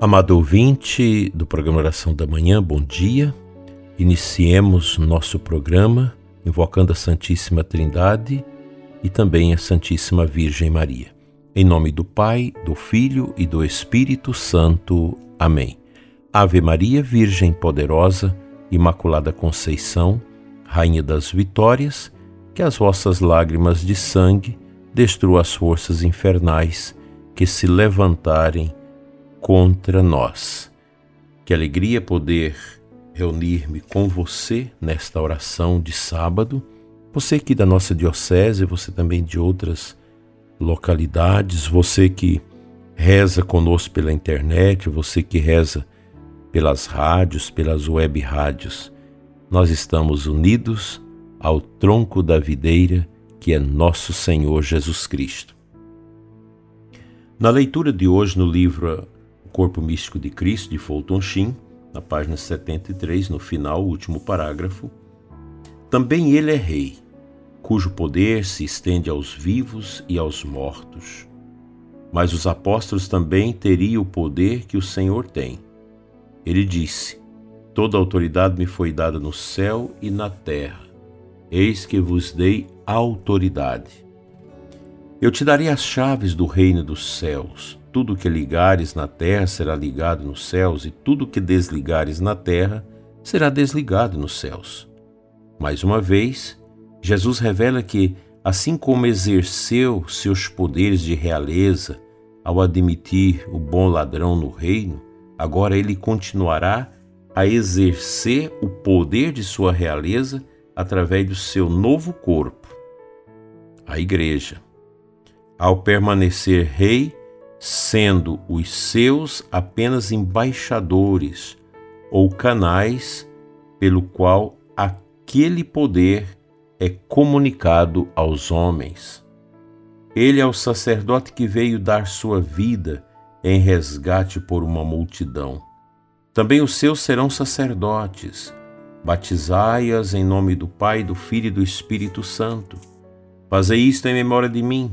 Amado ouvinte do programa Oração da Manhã, bom dia. Iniciemos nosso programa invocando a Santíssima Trindade e também a Santíssima Virgem Maria. Em nome do Pai, do Filho e do Espírito Santo. Amém. Ave Maria, Virgem poderosa, Imaculada Conceição, Rainha das Vitórias, que as vossas lágrimas de sangue destruam as forças infernais que se levantarem contra nós. Que alegria poder reunir-me com você nesta oração de sábado. Você aqui da nossa diocese, você também de outras localidades, você que reza conosco pela internet, você que reza pelas rádios, pelas web rádios. Nós estamos unidos ao tronco da videira que é nosso Senhor Jesus Cristo. Na leitura de hoje no livro Corpo Místico de Cristo, de Fulton Sheen, na página 73, no final, último parágrafo. Também ele é rei, cujo poder se estende aos vivos e aos mortos. Mas os apóstolos também teriam o poder que o Senhor tem. Ele disse: Toda autoridade me foi dada no céu e na terra. Eis que vos dei autoridade. Eu te darei as chaves do reino dos céus. Tudo que ligares na terra será ligado nos céus, e tudo que desligares na terra será desligado nos céus. Mais uma vez, Jesus revela que, assim como exerceu seus poderes de realeza ao admitir o bom ladrão no reino, agora ele continuará a exercer o poder de sua realeza através do seu novo corpo, a Igreja. Ao permanecer rei, sendo os seus apenas embaixadores ou canais pelo qual aquele poder é comunicado aos homens. Ele é o sacerdote que veio dar sua vida em resgate por uma multidão. Também os seus serão sacerdotes. Batizai-as em nome do Pai, do Filho e do Espírito Santo. Fazei isto em memória de mim.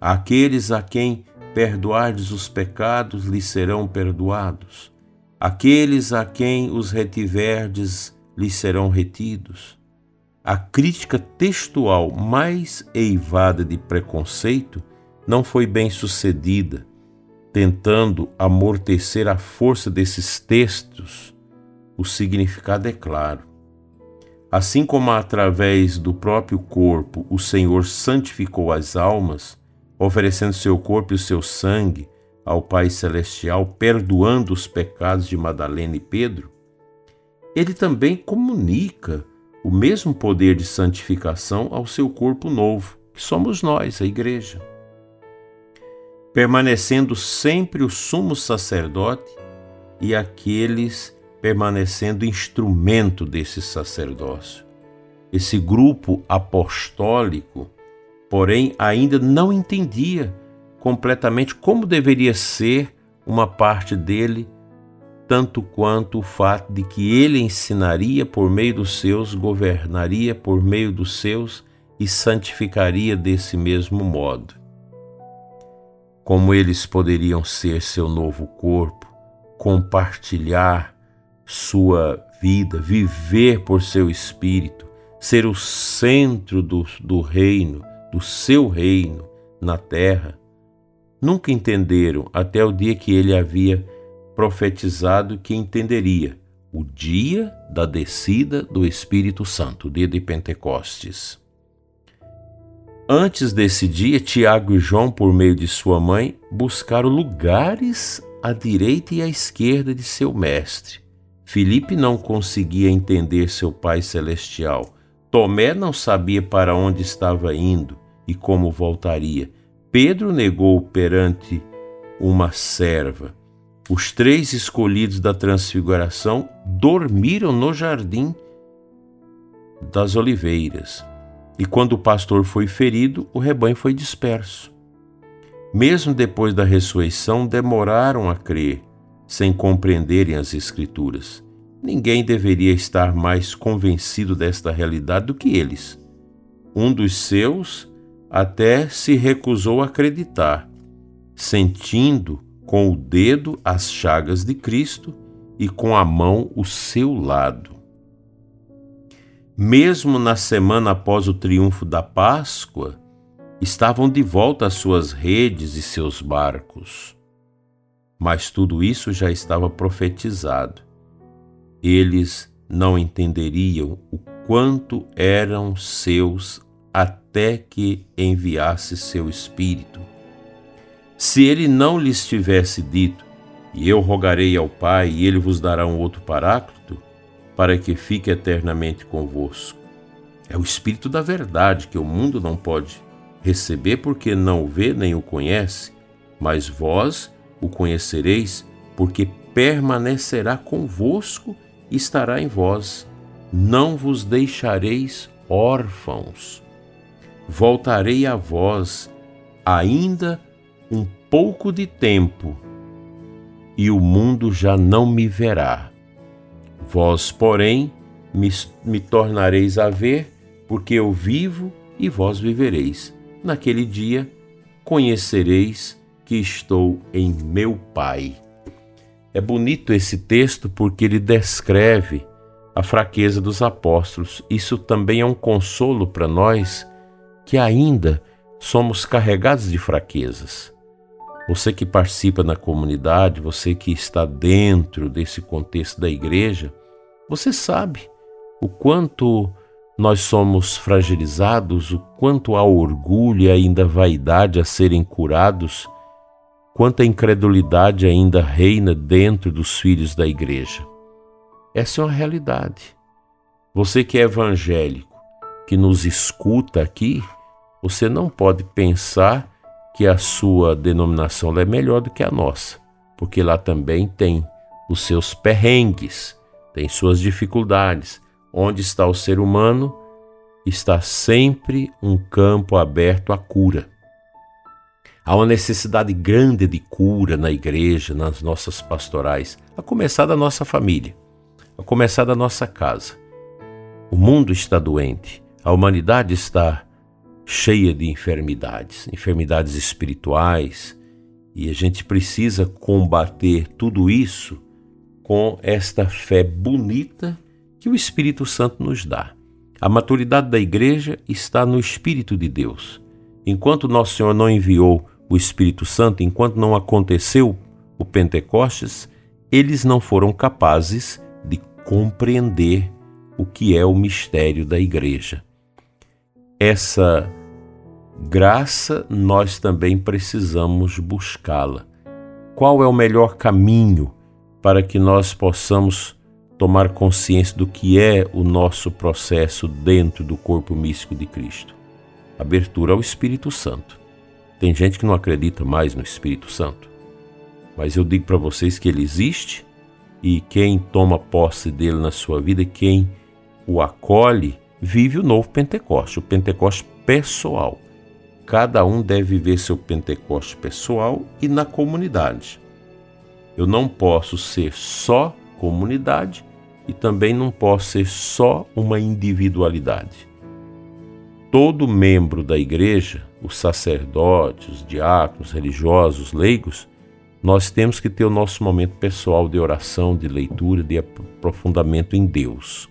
Aqueles a quem perdoardes os pecados, lhes serão perdoados. Aqueles a quem os retiverdes, lhes serão retidos. A crítica textual mais eivada de preconceito não foi bem sucedida, tentando amortecer a força desses textos. O significado é claro. Assim como através do próprio corpo o Senhor santificou as almas, oferecendo seu corpo e seu sangue ao Pai Celestial, perdoando os pecados de Madalena e Pedro, ele também comunica o mesmo poder de santificação ao seu corpo novo, que somos nós, a Igreja. Permanecendo sempre o sumo sacerdote e aqueles permanecendo instrumento desse sacerdócio. Esse grupo apostólico porém ainda não entendia completamente como deveria ser uma parte dele, tanto quanto o fato de que ele ensinaria por meio dos seus, governaria por meio dos seus e santificaria desse mesmo modo. Como eles poderiam ser seu novo corpo, compartilhar sua vida, viver por seu espírito, ser o centro do, do reino, do seu reino na terra, nunca entenderam até o dia que ele havia profetizado que entenderia o dia da descida do Espírito Santo, o dia de Pentecostes. Antes desse dia, Tiago e João, por meio de sua mãe, buscaram lugares à direita e à esquerda de seu mestre. Filipe não conseguia entender seu Pai Celestial. Tomé não sabia para onde estava indo e como voltaria. Pedro negou perante uma serva. Os três escolhidos da transfiguração dormiram no jardim das oliveiras. E quando o pastor foi ferido, o rebanho foi disperso. Mesmo depois da ressurreição, demoraram a crer, sem compreenderem as Escrituras. Ninguém deveria estar mais convencido desta realidade do que eles. Um dos seus até se recusou a acreditar, sentindo com o dedo as chagas de Cristo e com a mão o seu lado. Mesmo na semana após o triunfo da Páscoa, estavam de volta às suas redes e seus barcos. Mas tudo isso já estava profetizado. Eles não entenderiam o quanto eram seus até que enviasse seu Espírito. Se ele não lhes tivesse dito, e eu rogarei ao Pai, e ele vos dará um outro paráclito, para que fique eternamente convosco. É o Espírito da verdade que o mundo não pode receber porque não o vê nem o conhece, mas vós o conhecereis, porque permanecerá convosco e estará em vós. Não vos deixareis órfãos. Voltarei a vós ainda um pouco de tempo, e o mundo já não me verá. Vós, porém, me, me tornareis a ver, porque eu vivo e vós vivereis naquele dia conhecereis que estou em meu Pai. É bonito esse texto porque ele descreve a fraqueza dos apóstolos. Isso também é um consolo para nós que ainda somos carregados de fraquezas. Você que participa na comunidade, você que está dentro desse contexto da igreja, você sabe o quanto nós somos fragilizados, o quanto há orgulho e ainda vaidade a serem curados, quanta incredulidade ainda reina dentro dos filhos da igreja. Essa é uma realidade. Você que é evangélico, que nos escuta aqui, você não pode pensar que a sua denominação é melhor do que a nossa, porque lá também tem os seus perrengues, tem suas dificuldades onde está o ser humano, está sempre um campo aberto à cura. Há uma necessidade grande de cura na igreja, nas nossas pastorais, a começar da nossa família, a começar da nossa casa. O mundo está doente, a humanidade está cheia de enfermidades, enfermidades espirituais, e a gente precisa combater tudo isso com esta fé bonita que o Espírito Santo nos dá. A maturidade da igreja está no Espírito de Deus. Enquanto Nosso Senhor não enviou o Espírito Santo, enquanto não aconteceu o Pentecostes, eles não foram capazes de compreender o que é o mistério da igreja. Essa graça nós também precisamos buscá-la. Qual é o melhor caminho para que nós possamos tomar consciência do que é o nosso processo dentro do corpo místico de Cristo. Abertura ao Espírito Santo. Tem gente que não acredita mais no Espírito Santo, mas eu digo para vocês que ele existe e quem toma posse dele na sua vida, quem o acolhe, vive o novo Pentecoste, o Pentecoste pessoal. Cada um deve viver seu Pentecoste pessoal e na comunidade. Eu não posso ser só comunidade e também não pode ser só uma individualidade. Todo membro da igreja, os sacerdotes, os diáconos, religiosos, leigos, nós temos que ter o nosso momento pessoal de oração, de leitura, de aprofundamento em Deus.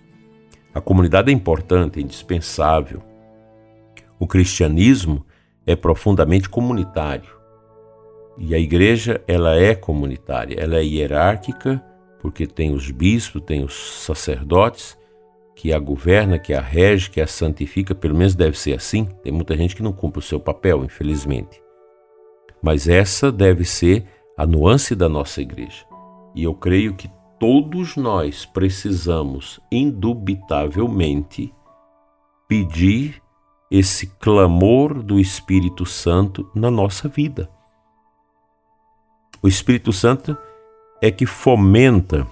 A comunidade é importante, é indispensável. O cristianismo é profundamente comunitário. E a igreja, ela é comunitária, ela é hierárquica porque tem os bispos, tem os sacerdotes, que a governa, que a rege, que a santifica, pelo menos deve ser assim. Tem muita gente que não cumpre o seu papel, infelizmente. Mas essa deve ser a nuance da nossa igreja. E eu creio que todos nós precisamos, indubitavelmente, pedir esse clamor do Espírito Santo na nossa vida. O Espírito Santo é que fomenta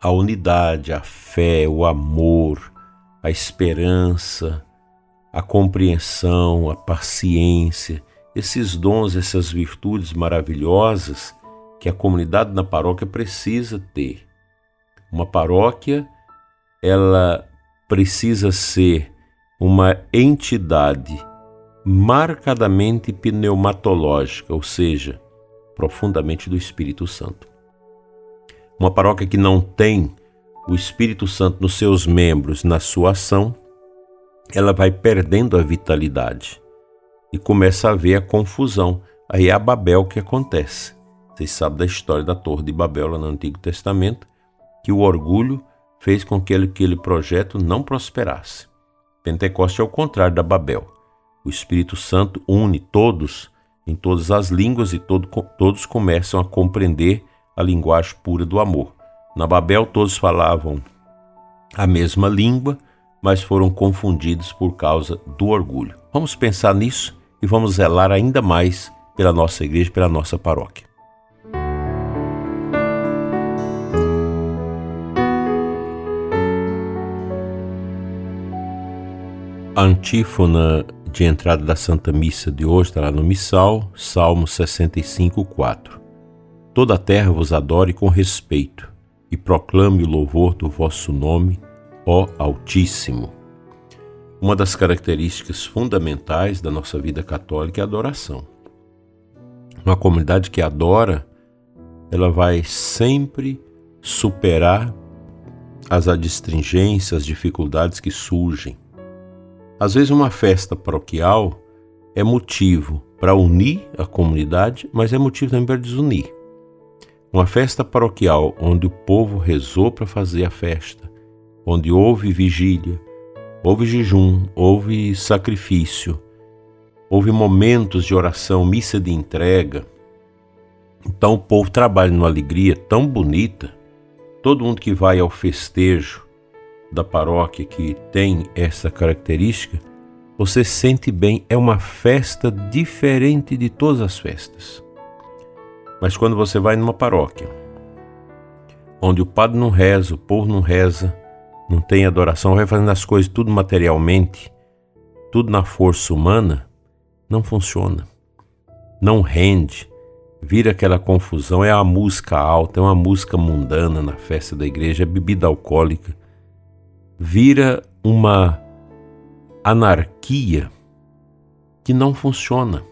a unidade, a fé, o amor, a esperança, a compreensão, a paciência, esses dons, essas virtudes maravilhosas que a comunidade na paróquia precisa ter. Uma paróquia, ela precisa ser uma entidade marcadamente pneumatológica, ou seja, profundamente do Espírito Santo. Uma paróquia que não tem o Espírito Santo nos seus membros, na sua ação, ela vai perdendo a vitalidade e começa a haver a confusão. Aí é a Babel que acontece. Vocês sabem da história da Torre de Babel lá no Antigo Testamento, que o orgulho fez com que aquele projeto não prosperasse. Pentecoste é o contrário da Babel. O Espírito Santo une todos em todas as línguas e todo, todos começam a compreender a linguagem pura do amor. Na Babel todos falavam a mesma língua, mas foram confundidos por causa do orgulho. Vamos pensar nisso e vamos zelar ainda mais pela nossa igreja, pela nossa paróquia. A antífona de entrada da Santa Missa de hoje está lá no Missal, Salmo 65, 4. Toda a terra vos adore com respeito e proclame o louvor do vosso nome, ó Altíssimo. Uma das características fundamentais da nossa vida católica é a adoração. Uma comunidade que adora, ela vai sempre superar as adstringências, as dificuldades que surgem às vezes, uma festa paroquial é motivo para unir a comunidade, mas é motivo também para desunir. Uma festa paroquial onde o povo rezou para fazer a festa, onde houve vigília, houve jejum, houve sacrifício, houve momentos de oração, missa de entrega. Então o povo trabalha numa alegria tão bonita. Todo mundo que vai ao festejo da paróquia que tem essa característica, você sente bem, é uma festa diferente de todas as festas. Mas quando você vai numa paróquia, onde o padre não reza, o povo não reza, não tem adoração, vai fazendo as coisas tudo materialmente, tudo na força humana, não funciona. Não rende, vira aquela confusão, é a música alta, é uma música mundana na festa da igreja, é bebida alcoólica, vira uma anarquia que não funciona.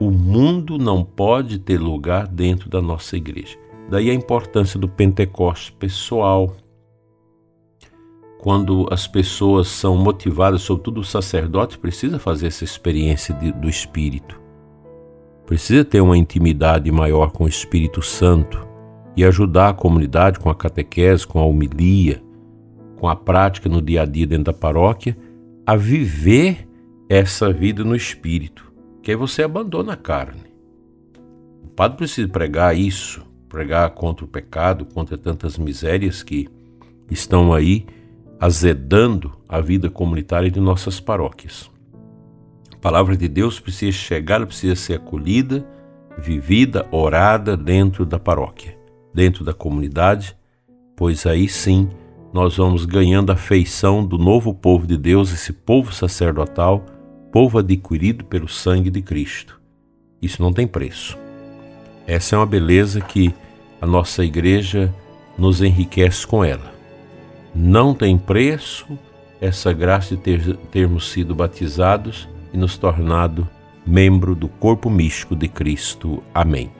O mundo não pode ter lugar dentro da nossa igreja. Daí a importância do Pentecoste pessoal. Quando as pessoas são motivadas, sobretudo o sacerdote, precisa fazer essa experiência de, do Espírito. Precisa ter uma intimidade maior com o Espírito Santo e ajudar a comunidade com a catequese, com a homilia, com a prática no dia a dia dentro da paróquia, a viver essa vida no espírito, que aí você abandona a carne. O padre precisa pregar isso, pregar contra o pecado, contra tantas misérias que estão aí azedando a vida comunitária de nossas paróquias. A palavra de Deus precisa chegar, precisa ser acolhida, vivida, orada dentro da paróquia, dentro da comunidade, pois aí sim nós vamos ganhando a do novo povo de Deus, esse povo sacerdotal, povo adquirido pelo sangue de Cristo. Isso não tem preço. Essa é uma beleza que a nossa igreja nos enriquece com ela. Não tem preço essa graça de ter, termos sido batizados e nos tornado membro do corpo místico de Cristo. Amém.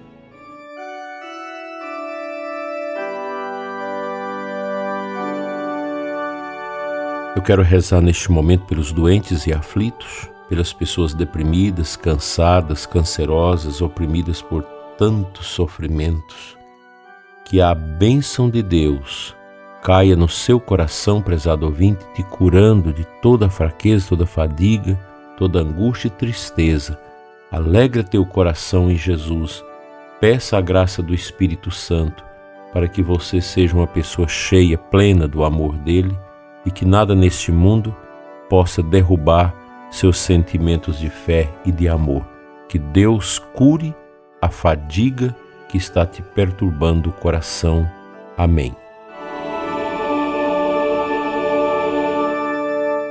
Eu quero rezar neste momento pelos doentes e aflitos, pelas pessoas deprimidas, cansadas, cancerosas, oprimidas por tantos sofrimentos. Que a bênção de Deus caia no seu coração, prezado ouvinte, te curando de toda fraqueza, toda fadiga, toda angústia e tristeza. Alegra teu coração em Jesus. Peça a graça do Espírito Santo para que você seja uma pessoa cheia, plena do amor dele e que nada neste mundo possa derrubar seus sentimentos de fé e de amor. Que Deus cure a fadiga que está te perturbando o coração. Amém.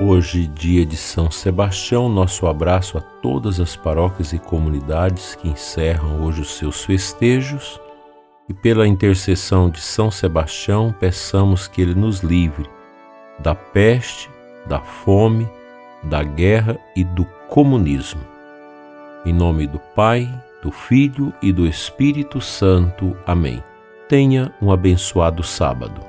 Hoje, dia de São Sebastião, nosso abraço a todas as paróquias e comunidades que encerram hoje os seus festejos e pela intercessão de São Sebastião, peçamos que ele nos livre da peste, da fome, da guerra e do comunismo. Em nome do Pai, do Filho e do Espírito Santo. Amém. Tenha um abençoado sábado.